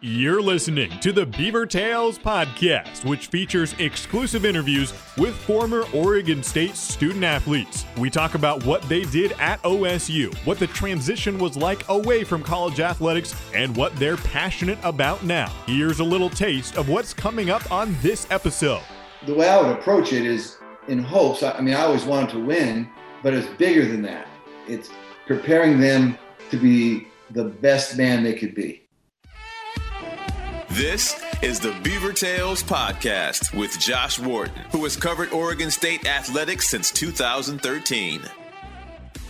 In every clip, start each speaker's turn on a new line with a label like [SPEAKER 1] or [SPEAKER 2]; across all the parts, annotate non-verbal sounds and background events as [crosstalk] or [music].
[SPEAKER 1] You're listening to the Beaver Tales podcast, which features exclusive interviews with former Oregon State student athletes. We talk about what they did at OSU, what the transition was like away from college athletics, and what they're passionate about now. Here's a little taste of what's coming up on this episode.
[SPEAKER 2] The way I would approach it is in hopes. I mean, I always wanted to win, but it's bigger than that. It's preparing them to be the best man they could be.
[SPEAKER 3] This is the Beaver Tales Podcast with Josh Worden, who has covered Oregon State athletics since 2013.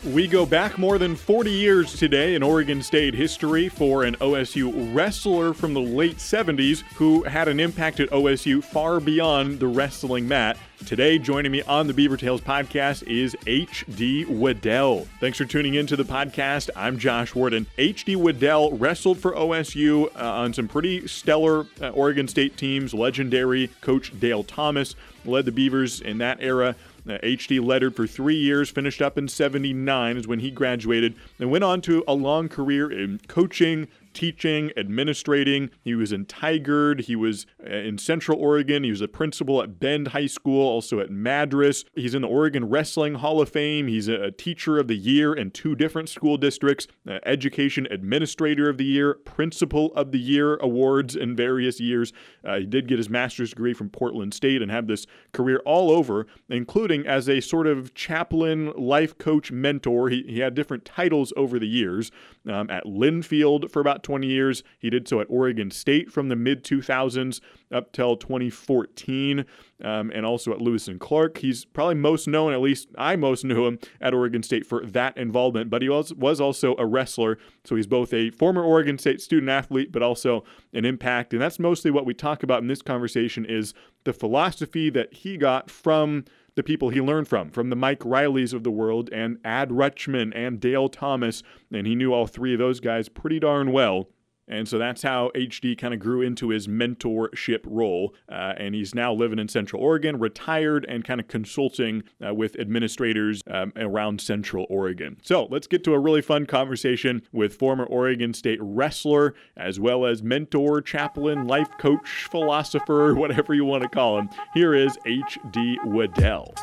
[SPEAKER 1] We go back more than 40 years today in Oregon State history for an OSU wrestler from the late 70s who had an impact at OSU far beyond the wrestling mat. Today, joining me on the Beaver Tales podcast is H.D. Waddell. Thanks for tuning in to the podcast. I'm Josh Worden. H.D. Waddell wrestled for OSU uh, on some pretty stellar uh, Oregon State teams. Legendary coach Dale Thomas led the Beavers in that era. H.D. lettered for three years, finished up in 79 is when he graduated, and went on to a long career in coaching, teaching, administrating. He was in Tigard. He was uh, in Central Oregon. He was a principal at Bend High School, also at Madras. He's in the Oregon Wrestling Hall of Fame. He's a teacher of the year in two different school districts, uh, education administrator of the year, principal of the year awards in various years. Uh, he did get his master's degree from Portland State and had this career all over, including as a sort of chaplain, life coach, mentor. He, he had different titles over the years. Um, at Linfield for about 20 years. He did so at Oregon State from the mid 2000s up till 2014, um, and also at Lewis and Clark. He's probably most known, at least I most knew him at Oregon State for that involvement, but he was, was also a wrestler. So he's both a former Oregon State student athlete, but also an impact. And that's mostly what we talk about in this conversation is the philosophy that he got from the people he learned from, from the Mike Rileys of the world and Ad Rutschman and Dale Thomas. And he knew all three of those guys pretty darn well. And so that's how HD kind of grew into his mentorship role. Uh, and he's now living in Central Oregon, retired, and kind of consulting uh, with administrators um, around Central Oregon. So let's get to a really fun conversation with former Oregon State wrestler, as well as mentor, chaplain, life coach, philosopher, [laughs] whatever you want to call him. Here is HD Waddell.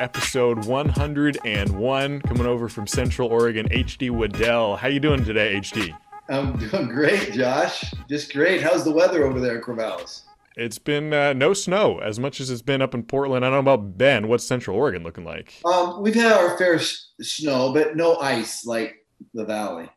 [SPEAKER 1] Episode 101 coming over from central oregon hd waddell. How you doing today hd
[SPEAKER 2] i'm [laughs] doing great josh. Just great. How's the weather over there in corvallis?
[SPEAKER 1] It's been uh, no snow as much as it's been up in portland. I don't know about bend. What's central oregon looking like?
[SPEAKER 2] Um, we've had our fair snow but no ice like the valley.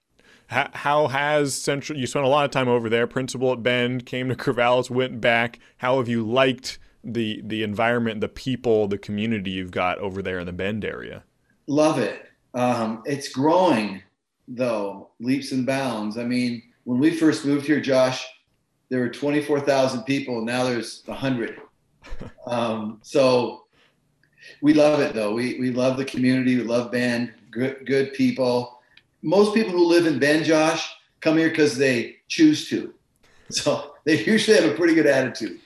[SPEAKER 1] How, how has central you spent a lot of time over there. Principal at bend came to corvallis went back. How have you liked the the environment, the people, the community you've got over there in the Bend area?
[SPEAKER 2] Love it. Um, it's growing though, leaps and bounds. I mean, when we first moved here, Josh, there were 24,000 people. Now there's 100. [laughs] um, so we love it though. We, we love the community. We love Bend. Good, good people. Most people who live in Bend, Josh, come here because they choose to. So they usually have a pretty good attitude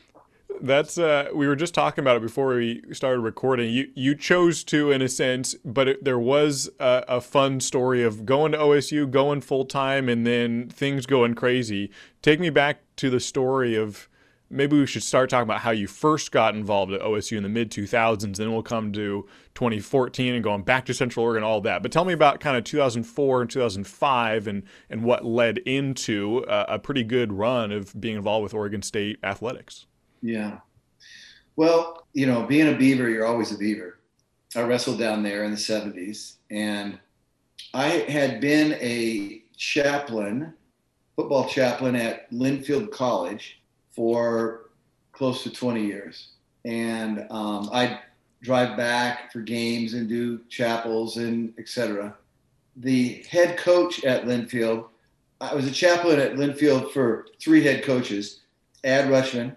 [SPEAKER 1] that's uh, we were just talking about it before we started recording. You you chose to, in a sense, but it, there was a, a, fun story of going to OSU, going full time, and then things going crazy. Take me back to the story of maybe we should start talking about how you first got involved at OSU in the mid 2000s. Then we'll come to 2014 and going back to Central Oregon, all that. But tell me about kind of 2004 and 2005 and and what led into a, a pretty good run of being involved with Oregon State athletics.
[SPEAKER 2] Yeah. Well, you know, being a Beaver, you're always a Beaver. I wrestled down there in the 70s, and I had been a chaplain, football chaplain at Linfield College for close to 20 years. And um, I'd drive back for games and do chapels and etc. The head coach at Linfield, I was a chaplain at Linfield for three head coaches, Ad Rutschman,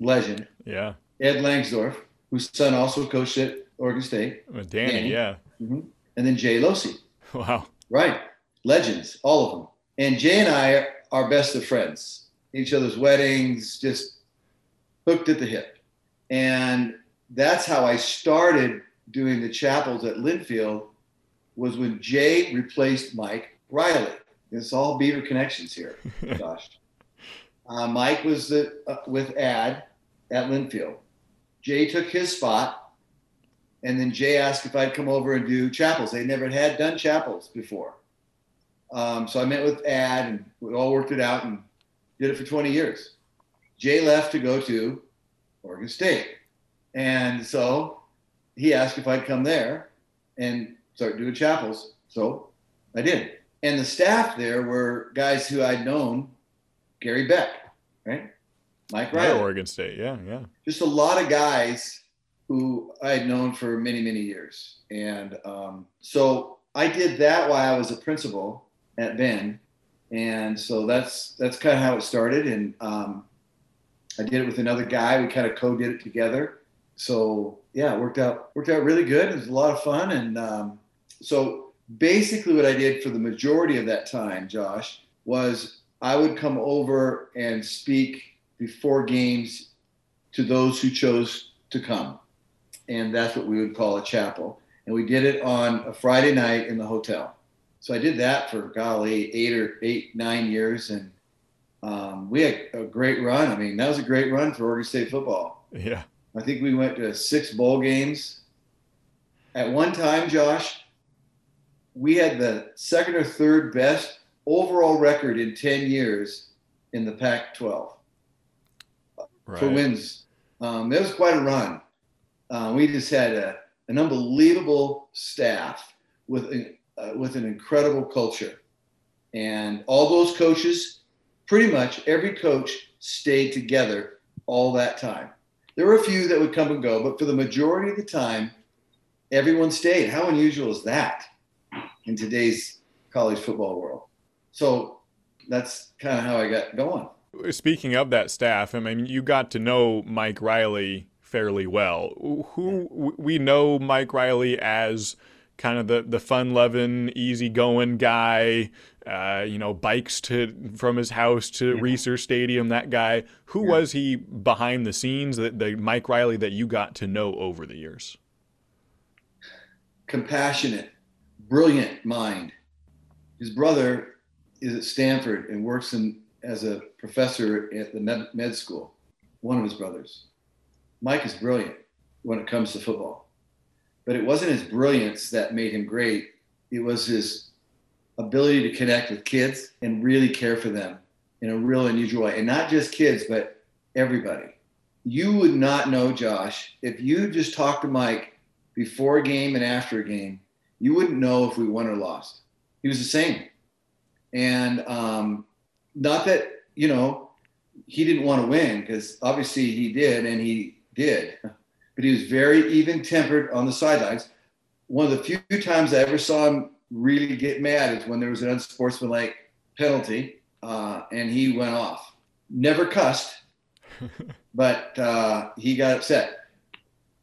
[SPEAKER 2] legend.
[SPEAKER 1] Yeah.
[SPEAKER 2] Ed Langsdorf, whose son also coached at Oregon State.
[SPEAKER 1] Danny, Danny. yeah.
[SPEAKER 2] Mm-hmm. And then Jay Locey. [laughs]
[SPEAKER 1] Wow.
[SPEAKER 2] Right. Legends, all of them. And Jay and I are best of friends. Each other's weddings, just hooked at the hip. And that's how I started doing the chapels at Linfield was when Jay replaced Mike Riley. It's all Beaver connections here, [laughs] Josh. Uh, Mike was the, uh, with Ad at Linfield. Jay took his spot, and then Jay asked if I'd come over and do chapels. They never had done chapels before. Um, so I met with Ad, and we all worked it out and did it for 20 years. Jay left to go to Oregon State. And so he asked if I'd come there and start doing chapels. So I did. And the staff there were guys who I'd known, Gary Beck, right? Mike Riley.
[SPEAKER 1] Yeah, Oregon State, yeah, yeah.
[SPEAKER 2] Just a lot of guys who I had known for many, many years. And um, so I did that while I was a principal at Bend. And so that's that's kind of how it started. And um, I did it with another guy. We kind of co-did it together. So yeah, it worked out worked out really good. It was a lot of fun. And um, so basically, what I did for the majority of that time, Josh, was I would come over and speak before games to those who chose to come, and that's what we would call a chapel. And we did it on a Friday night in the hotel. So I did that for golly eight or eight nine years, and um, we had a great run. I mean, that was a great run for Oregon State football.
[SPEAKER 1] Yeah.
[SPEAKER 2] I think we went to six bowl games. At one time, Josh, we had the second or third best overall record in 10 years in the Pac 12 right. for wins. Um, it was quite a run. Uh, we just had a, an unbelievable staff with, uh, with an incredible culture. And all those coaches pretty much every coach stayed together all that time. There were a few that would come and go, but for the majority of the time, everyone stayed. How unusual is that in today's college football world? So that's kind of how I got going.
[SPEAKER 1] Speaking of that staff, I mean, you got to know Mike Riley fairly well. Who we know Mike Riley as kind of the the fun loving, easy going guy. Uh, you know, bikes to from his house to yeah. Reser Stadium. That guy. Who yeah. was he behind the scenes? That the Mike Riley that you got to know over the years.
[SPEAKER 2] Compassionate, brilliant mind. His brother is at Stanford and works in as a professor at the med, med school. One of his brothers. Mike is brilliant when it comes to football but it wasn't his brilliance that made him great. It was his ability to connect with kids and really care for them in a real unusual way. And not just kids, but everybody. You would not know, Josh, if you just talked to Mike before a game and after a game, you wouldn't know if we won or lost. He was the same. And um, not that, you know, he didn't want to win because obviously he did and he did but he was very even tempered on the sidelines. One of the few times I ever saw him really get mad is when there was an unsportsmanlike penalty uh, and he went off. Never cussed, [laughs] but uh, he got upset.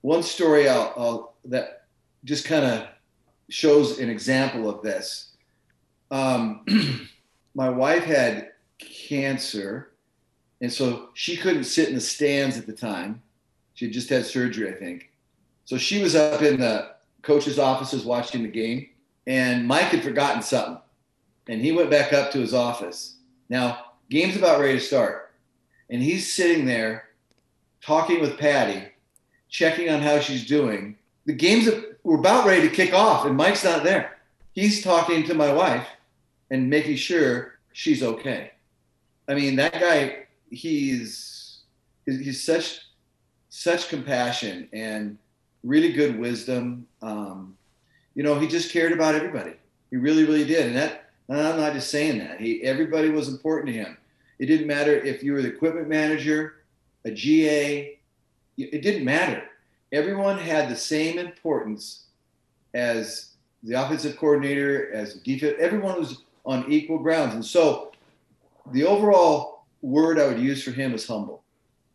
[SPEAKER 2] One story I'll, I'll, that just kind of shows an example of this. Um, [clears throat] my wife had cancer, and so she couldn't sit in the stands at the time. She had just had surgery, I think. So she was up in the coach's offices watching the game, and Mike had forgotten something. And he went back up to his office. Now, game's about ready to start. And he's sitting there talking with Patty, checking on how she's doing. The game's we're about ready to kick off, and Mike's not there. He's talking to my wife and making sure she's okay. I mean, that guy, he's he's such such compassion and really good wisdom. Um, you know, he just cared about everybody. He really, really did. And that, and I'm not just saying that. He, everybody was important to him. It didn't matter if you were the equipment manager, a GA. It didn't matter. Everyone had the same importance as the offensive coordinator, as the defense. Everyone was on equal grounds. And so, the overall word I would use for him is humble.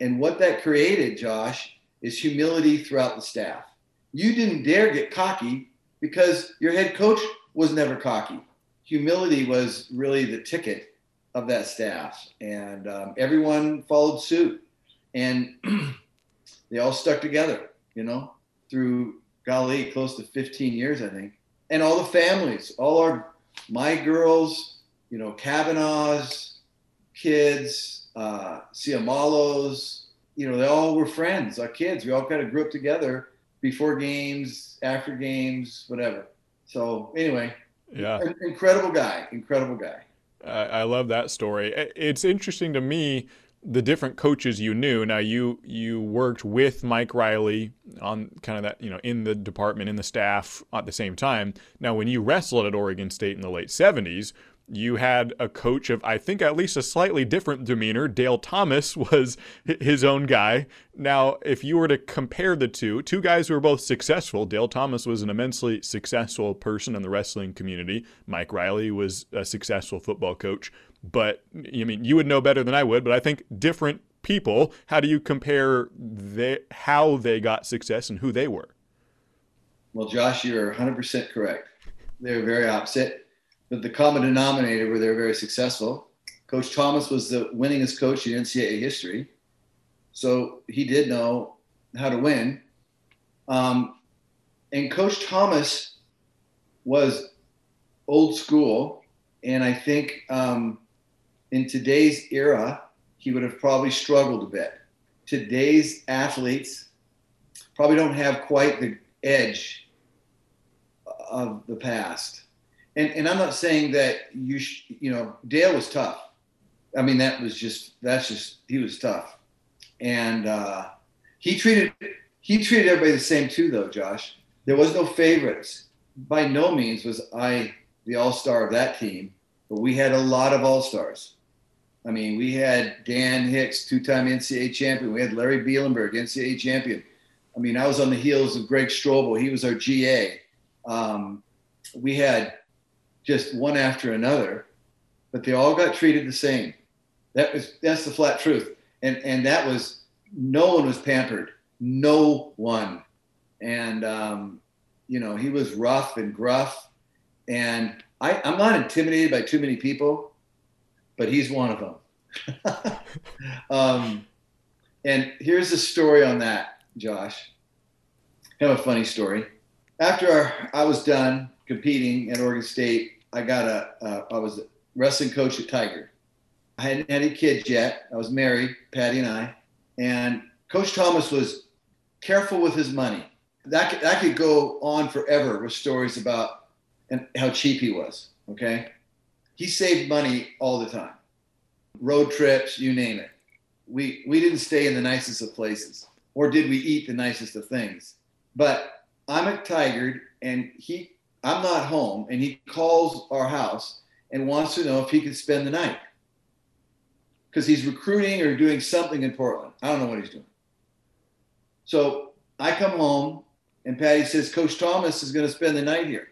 [SPEAKER 2] And what that created, Josh, is humility throughout the staff. You didn't dare get cocky because your head coach was never cocky. Humility was really the ticket of that staff, and um, everyone followed suit, and [clears throat] they all stuck together. You know, through golly, close to 15 years, I think. and all the families, all our my girls, you know, Cavanaugh's kids, uh, Ciamalos, you know, they all were friends. Our kids, we all kind of grew up together before games, after games, whatever. So anyway,
[SPEAKER 1] yeah,
[SPEAKER 2] incredible guy, incredible guy.
[SPEAKER 1] I love that story. It's interesting to me the different coaches you knew. Now you you worked with Mike Riley on kind of that you know in the department in the staff at the same time. Now when you wrestled at Oregon State in the late '70s, you had a coach of I think at least a slightly different demeanor. Dale Thomas [laughs] was his own guy. Now, if you were to compare the two, two guys who were both successful, Dale Thomas was an immensely successful person in the wrestling community. Mike Riley was a successful football coach. But I mean, you would know better than I would. But I think different people. How do you compare they, how they got success and who they were?
[SPEAKER 2] Well, Josh, you're 100% correct. They're very opposite but the common denominator where they're very successful. Coach Thomas was the winningest coach in NCAA history, so he did know how to win. Um, and Coach Thomas was old school, and I think um, in today's era, he would have probably struggled a bit. Today's athletes probably don't have quite the edge of the past and and I'm not saying that you sh- you know Dale was tough. I mean that was just that's just he was tough, and uh, he treated he treated everybody the same too though. Josh, there was no favorites. By no means was I the all star of that team, but we had a lot of all stars. I mean, we had Dan Hicks, two-time NCAA champion. We had Larry Bielenberg, NCAA champion. I mean, I was on the heels of Greg Strobel. He was our GA. Um, we had just one after another, but they all got treated the same. That was that's the flat truth. And and that was no one was pampered. No one. And um, you know, he was rough and gruff. And I, I'm not intimidated by too many people, but he's one of them. [laughs] um, and here's the story on that, Josh. Kind of a funny story. After I was done, competing at Oregon State, I got a. Uh, I was a wrestling coach at Tigard. I hadn't had any kids yet. I was married, Patty and I, and Coach Thomas was careful with his money. That could, that could go on forever with stories about and how cheap he was. Okay, he saved money all the time, road trips, you name it. We we didn't stay in the nicest of places, or did we eat the nicest of things? But I'm at Tigard, and he I'm not home, and he calls our house and wants to know if he can spend the night because he's recruiting or doing something in Portland. I don't know what he's doing. So I come home, and Patty says, Coach Thomas is going to spend the night here.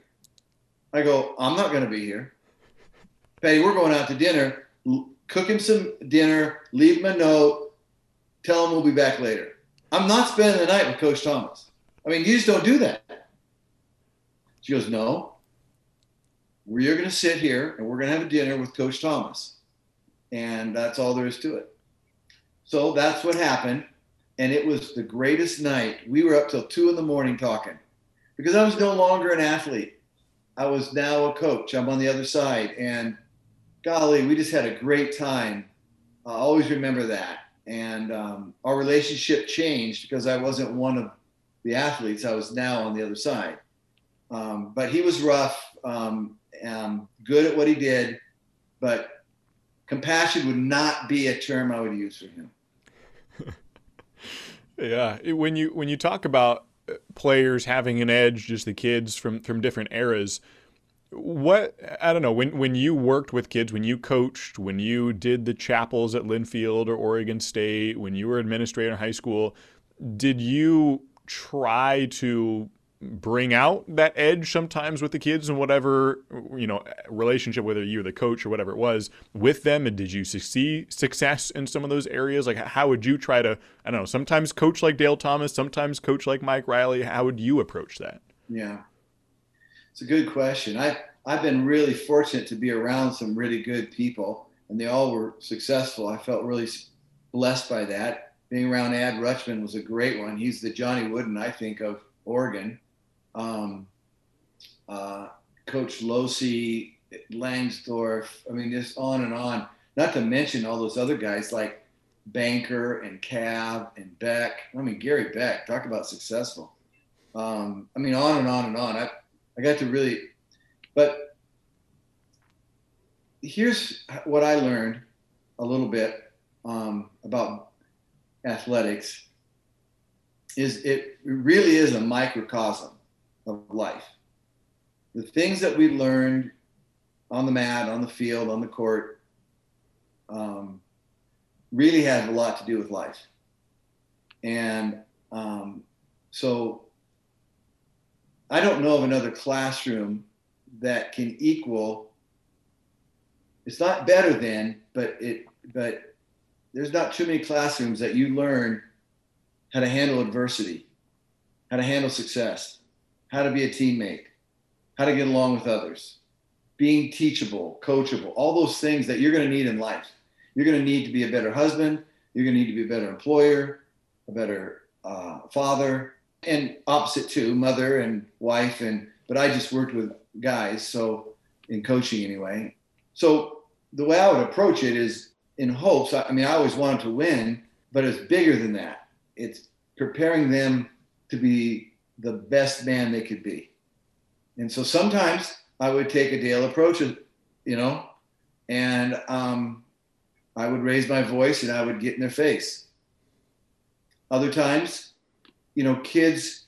[SPEAKER 2] I go, I'm not going to be here. Patty, we're going out to dinner. Cook him some dinner, leave him a note, tell him we'll be back later. I'm not spending the night with Coach Thomas. I mean, you just don't do that. She goes, No, we're going to sit here and we're going to have a dinner with Coach Thomas. And that's all there is to it. So that's what happened. And it was the greatest night. We were up till two in the morning talking because I was no longer an athlete. I was now a coach. I'm on the other side. And golly, we just had a great time. I always remember that. And um, our relationship changed because I wasn't one of the athletes. I was now on the other side. Um, but he was rough, um, good at what he did, but compassion would not be a term I would use for him. [laughs]
[SPEAKER 1] yeah, when you when you talk about uh, players having an edge, just the kids from from different eras. What I don't know when when you worked with kids, when you coached, when you did the chapels at Linfield or Oregon State, when you were administrator in high school, did you try to bring out that edge sometimes with the kids and whatever you know relationship whether you're the coach or whatever it was with them? And did you see success in some of those areas? Like how would you try to i don't know sometimes coach like dale thomas sometimes coach like mike riley how would you approach that?
[SPEAKER 2] Yeah. It's a good question. I i've been really fortunate to be around some really good people and they all were successful. I felt really blessed by that. Being around ad rutschman was a great one. He's the johnny wooden i think of oregon um, uh, Coach Locey, Langsdorf. I mean, just on and on. Not to mention all those other guys like Banker and Cav and Beck. I mean, Gary Beck. Talk about successful. Um, I mean, on and on and on. I I got to really, but here's what I learned a little bit um, about athletics is it really is a microcosm of life. The things that we learned on the mat, on the field, on the court, um, really have a lot to do with life. And um, so I don't know of another classroom that can equal. It's not better than, but it, but there's not too many classrooms that you learn how to handle adversity, how to handle success, how to be a teammate, how to get along with others, being teachable, coachable, all those things that you're going to need in life. You're going to need to be a better husband. You're going to need to be a better employer, a better uh, father, and opposite too, mother and wife. And but I just worked with guys, so in coaching anyway. So the way I would approach it is in hopes. I mean, I always wanted to win, but it's bigger than that it's preparing them to be the best man they could be. And so sometimes I would take a Dale approach, you know, and um, I would raise my voice and I would get in their face. Other times, you know, kids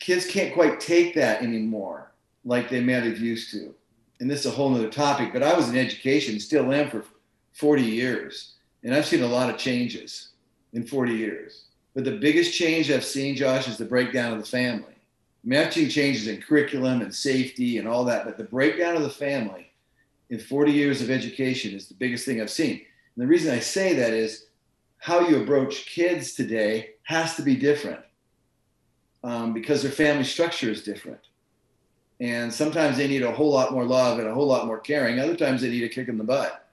[SPEAKER 2] kids can't quite take that anymore like they might have used to. And this is a whole other topic, but I was in education, still am for 40 years, and I've seen a lot of changes in 40 years. But the biggest change I've seen, Josh, is the breakdown of the family. I mean, I've seen changes in curriculum and safety and all that, but the breakdown of the family in 40 years of education is the biggest thing I've seen. And the reason I say that is how you approach kids today has to be different um, because their family structure is different. And sometimes they need a whole lot more love and a whole lot more caring. Other times they need a kick in the butt.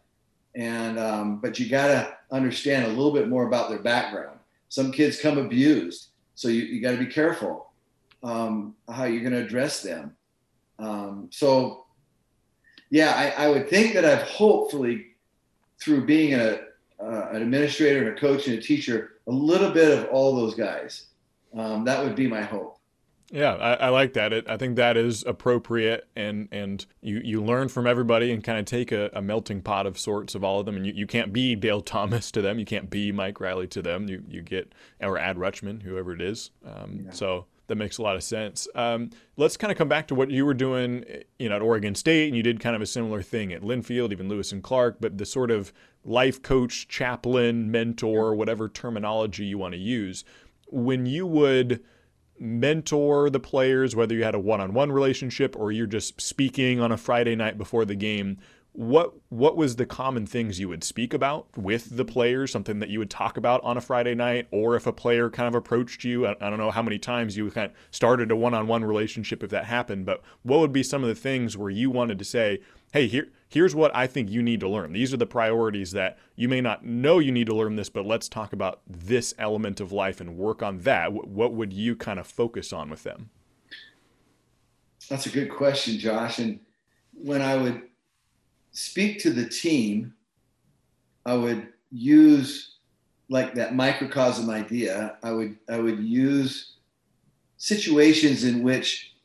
[SPEAKER 2] And um, but you got to understand a little bit more about their background. Some kids come abused, so you, you got to be careful um, how you're going to address them. Um, so, yeah, I, I, would think that I've hopefully, through being a, uh, an administrator and a coach and a teacher, a little bit of all those guys. Um, that would be my hope.
[SPEAKER 1] Yeah, I, I, like that. It, I think that is appropriate, and and you, you learn from everybody and kind of take a, a, melting pot of sorts of all of them. And you, you can't be Dale Thomas to them, you can't be Mike Riley to them. You you get or Ad Rutschman, whoever it is. Um, yeah. So that makes a lot of sense. Um, let's kind of come back to what you were doing, you know, at Oregon State, and you did kind of a similar thing at Linfield, even Lewis and Clark. But the sort of life coach, chaplain, mentor, whatever terminology you want to use, when you would mentor the players, whether you had a one on one relationship or you're just speaking on a Friday night before the game, what what was the common things you would speak about with the players? Something that you would talk about on a friday night or if a player kind of approached you? I, I don't know how many times you kind of started a one-on-one relationship if that happened but what would be some of the things where you wanted to say hey here here's what I think you need to learn. These are the priorities that you may not know you need to learn this, but let's talk about this element of life and work on that. What would you kind of focus on with them?
[SPEAKER 2] That's a good question, Josh. And when I would speak to the team, I would use like that microcosm idea. I would I would use situations in which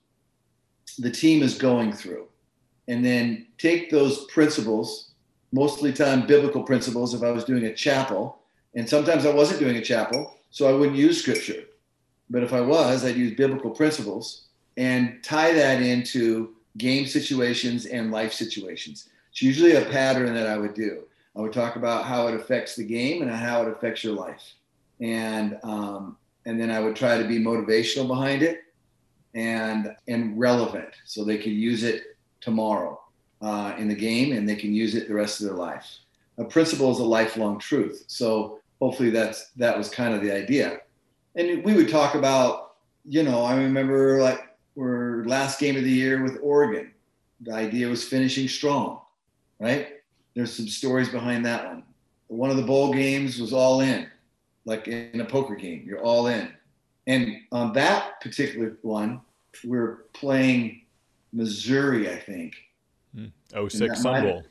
[SPEAKER 2] the team is going through and then take those principles, mostly time biblical principles if I was doing a chapel. And sometimes I wasn't doing a chapel, so I wouldn't use scripture. But if I was, I'd use biblical principles and tie that into game situations and life situations. It's usually a pattern that I would do. I would talk about how it affects the game and how it affects your life. And um, and then I would try to be motivational behind it and and relevant so they could use it tomorrow uh, in the game and they can use it the rest of their life. A principle is a lifelong truth. So hopefully that's that was kind of the idea. And we would talk about, you know, I remember like we're last game of the year with Oregon. The idea was finishing strong, right? There's some stories behind that one. One of the bowl games was all in, like in a poker game, you're all in. And on that particular one, we're playing Missouri, I think.
[SPEAKER 1] Mm. 06 Sun Bowl.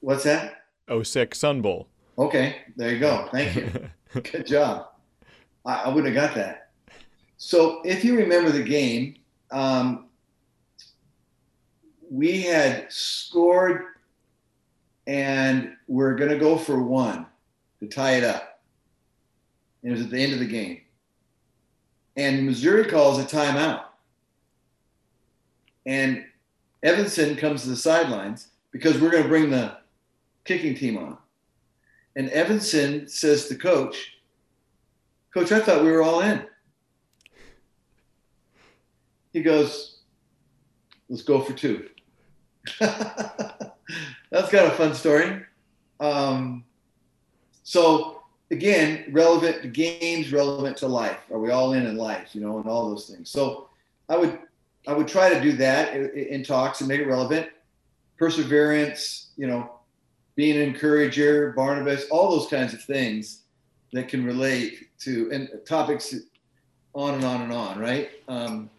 [SPEAKER 2] What's that?
[SPEAKER 1] 06 Sun Bowl.
[SPEAKER 2] Okay, there you go. Thank you. [laughs] Good job. I, I, wouldn't have got that. So, if you remember the game, um, we had scored and we're going to go for one to tie it up. And it was at the end of the game. And Missouri calls a timeout. And Yvenson comes to the sidelines because we're going to bring the kicking team on. And Yvenson says to coach, Coach, I thought we were all in. He goes, Let's go for two. [laughs] That's of a fun story. Um, so, again, relevant to games, relevant to life. Are we all in in life, you know, and all those things. So, I would I would try to do that in talks and make it relevant. Perseverance, you know, being an encourager, Barnabas, all those kinds of things that can relate to and topics on and on and on, right? Um,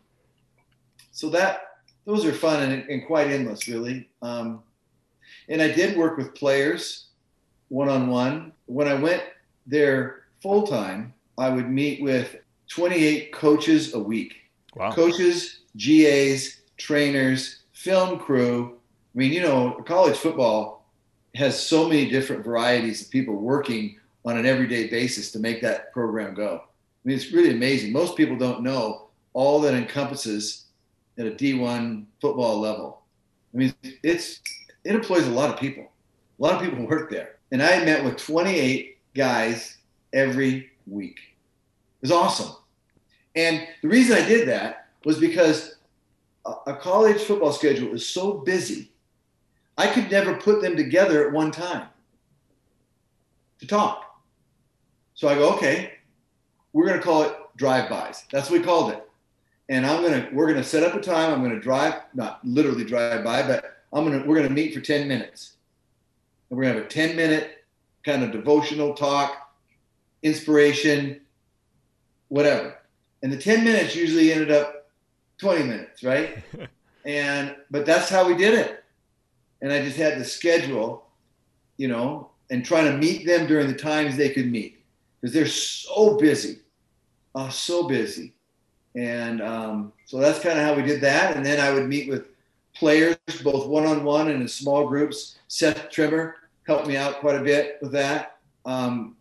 [SPEAKER 2] so that those are fun and, and quite endless, really. Um, and I did work with players one on one. When I went there full time, I would meet with 28 coaches a week.
[SPEAKER 1] Wow.
[SPEAKER 2] Coaches, GAs, trainers, film crew. I mean, you know, college football has so many different varieties of people working on an everyday basis to make that program go. I mean, it's really amazing. Most people don't know all that encompasses at a D1 football level. I mean, it's it employs a lot of people. A lot of people work there. And I met with 28 guys every week. It was awesome. And the reason I did that was because a college football schedule is so busy, I could never put them together at one time to talk. So I go, okay, we're going to call it drive-bys. That's what we called it. And I'm going to, we're going to set up a time. I'm going to drive, not literally drive by, but I'm going to, we're going to meet for 10 minutes. And we're going to have a 10 minute kind of devotional talk, inspiration, whatever. And the 10 minutes usually ended up 20 minutes, right? [laughs] and, but that's how we did it. And I just had to schedule, you know, and try to meet them during the times they could meet because they're so busy, uh, so busy. And um, so that's kind of how we did that. And then I would meet with players, both one on one and in small groups. Seth Trimmer helped me out quite a bit with that. Um,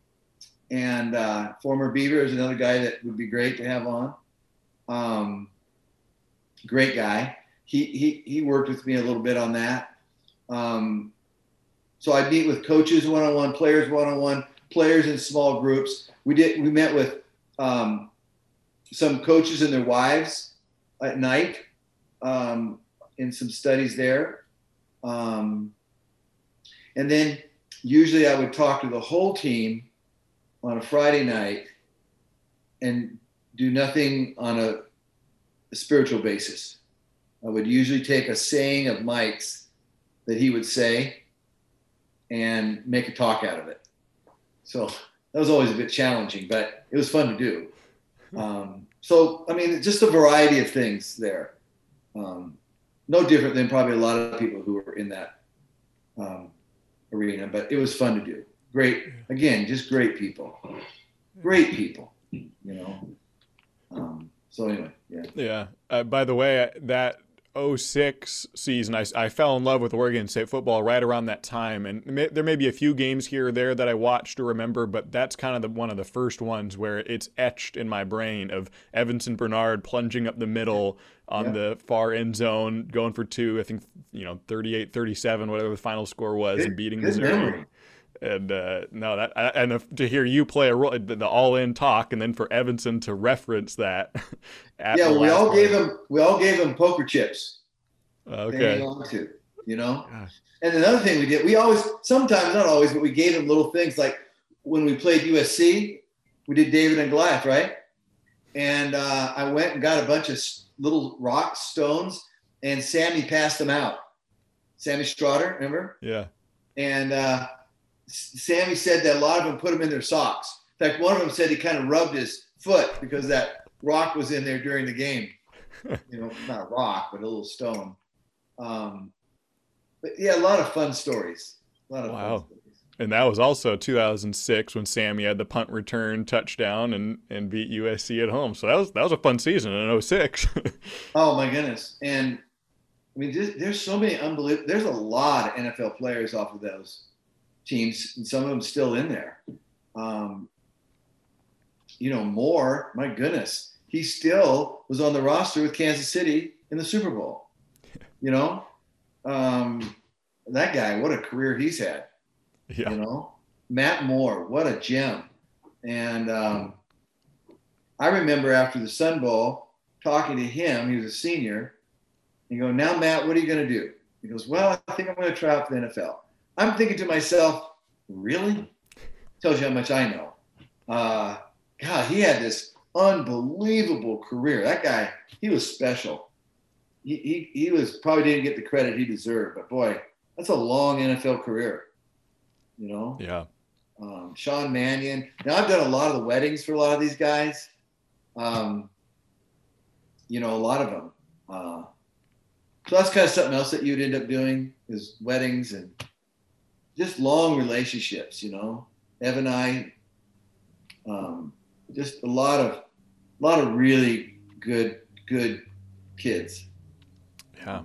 [SPEAKER 2] and uh, former Beaver is another guy that would be great to have on. Um, great guy. He, he, he worked with me a little bit on that. Um, so I meet with coaches one on one, players one on one, players in small groups. We did. We met with um, some coaches and their wives at night um, in some studies there, um, and then usually I would talk to the whole team on a Friday night and do nothing on a, a spiritual basis. I would usually take a saying of Mike's that he would say and make a talk out of it. So that was always a bit challenging, but it was fun to do. Um, so, I mean, just a variety of things there. Um, no different than probably a lot of people who were in that um, arena, but it was fun to do. Great, again, just great people. Great people, you know. Um, so anyway, yeah.
[SPEAKER 1] Yeah. Uh, by the way, that 06 season, I, I fell in love with Oregon State football right around that time. And may, there may be a few games here or there that I watched or remember, but that's kind of the, one of the first ones where it's etched in my brain of Yvenson Bernard plunging up the middle on yeah. the far end zone, going for two, I think, you know, 38 37, whatever the final score was, good, and beating Missouri. Memory. And uh, no, that and if, to hear you play a role, the all-in talk, and then for Yvenson to reference that. [laughs]
[SPEAKER 2] yeah, we all gave him we all gave him poker chips.
[SPEAKER 1] Okay.
[SPEAKER 2] to, you know. Gosh. And another thing we did, we always sometimes not always, but we gave him little things like when we played USC, we did David and Goliath, right? And uh, I went and got a bunch of little rock stones, and Sammy passed them out. Sammie Stroughter, remember?
[SPEAKER 1] Yeah.
[SPEAKER 2] And uh, Sammy said that a lot of them put them in their socks. In fact, one of them said he kind of rubbed his foot because that rock was in there during the game. [laughs] you know, not a rock, but a little stone. Um, but yeah, a lot of fun stories. A lot of
[SPEAKER 1] wow. And that was also 2006 when Sammy had the punt return touchdown and, and beat USC at home. So that was that was a fun season in 06. [laughs]
[SPEAKER 2] oh my goodness! And I mean, there's, there's so many unbelievable. There's a lot of NFL players off of those teams, and some of them still in there. Um, you know, Moore, my goodness, he still was on the roster with Kansas City in the Super Bowl. [laughs] You know, um, that guy, what a career he's had. Yeah. You know, Matt Moore, what a gem. And um, I remember after the Sun Bowl talking to him, he was a senior, and go, now Matt, what are you going to do? He goes, well, I think I'm going to try out for the NFL. I'm thinking to myself, really? Tells you how much I know. Uh, God, he had this unbelievable career. That guy, he was special. He, he, he was probably didn't get the credit he deserved, but boy, that's a long NFL career. You know?
[SPEAKER 1] Yeah.
[SPEAKER 2] Um, Sean Mannion. Now I've done a lot of the weddings for a lot of these guys. Um, you know, a lot of them. Uh, so that's kind of something else that you'd end up doing is weddings and just long relationships. You know, Ev and I, um, just a lot of, a lot of really good, good kids.
[SPEAKER 1] Yeah.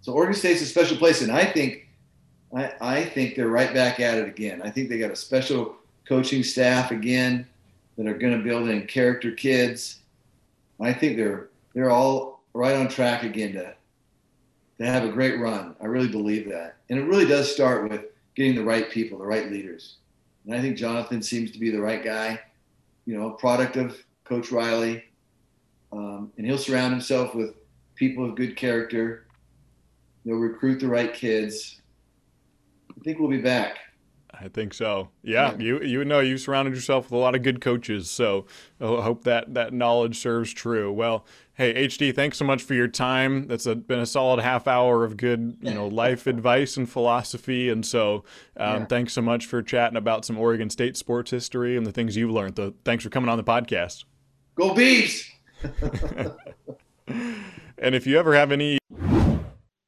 [SPEAKER 2] So Oregon State's a special place, and I think, I, I think they're right back at it again. I think they got a special coaching staff again that are going to build in character kids. I think they're they're all right on track again to to have a great run. I really believe that, and it really does start with getting the right people, the right leaders. And I think Jonathan seems to be the right guy. You know, a product of Coach Riley, um, and he'll surround himself with people of good character. He'll recruit the right kids. I think we'll be back.
[SPEAKER 1] I think so. Yeah, yeah, you you know you surrounded yourself with a lot of good coaches, so I hope that that knowledge serves true. Well, hey HD, thanks so much for your time. That's a, been a solid half hour of good you know [laughs] life advice and philosophy, and so um, yeah. thanks so much for chatting about some Oregon State sports history and the things you've learned. So thanks for coming on the podcast.
[SPEAKER 2] Go Beavs! [laughs]
[SPEAKER 1] and if you ever have any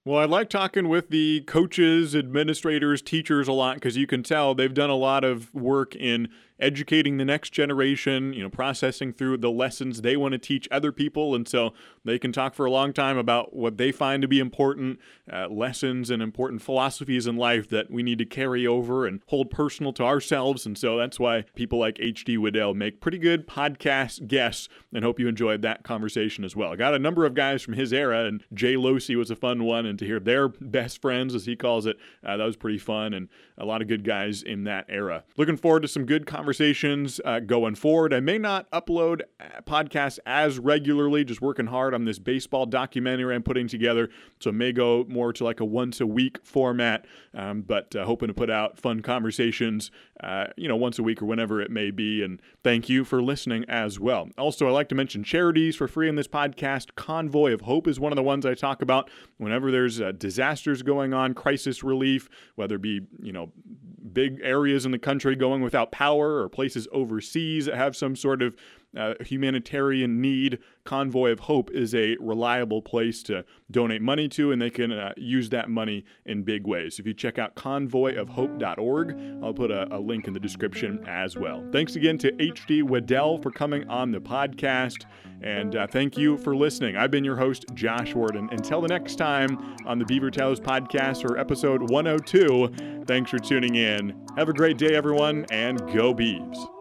[SPEAKER 1] well, I like talking with the coaches, administrators, teachers a lot because you can tell they've done a lot of work in educating the next generation, you know, processing through the lessons they want to teach other people. And so they can talk for a long time about what they find to be important uh, lessons and important philosophies in life that we need to carry over and hold personal to ourselves. And so that's why people like H.D. Waddell make pretty good podcast guests and hope you enjoyed that conversation as well. Got a number of guys from his era, and Jay Locey was a fun one. And to hear their best friends, as he calls it, uh, that was pretty fun. And a lot of good guys in that era. Looking forward to some good conversations uh, going forward. I may not upload uh, podcasts as regularly, just working hard on this baseball documentary I'm putting together. So it may go more to like a once a week format, um, but uh, hoping to put out fun conversations, uh, you know, once a week or whenever it may be. And thank you for listening as well. Also, I like to mention charities for free in this podcast. Convoy of Hope is one of the ones I talk about whenever there's uh, disasters going on, crisis relief, whether it be, you know, big areas in the country going without power or places overseas that have some sort of uh, humanitarian need, Convoy of Hope is a reliable place to donate money to, and they can uh, use that money in big ways. If you check out convoyofhope.org, I'll put a, a link in the description as well. Thanks again to H.D. Waddell for coming on the podcast, and uh, thank you for listening. I've been your host, Josh Worden. Until the next time on the Beaver Tales podcast or episode 102, thanks for tuning in. Have a great day, everyone, and go Beavs.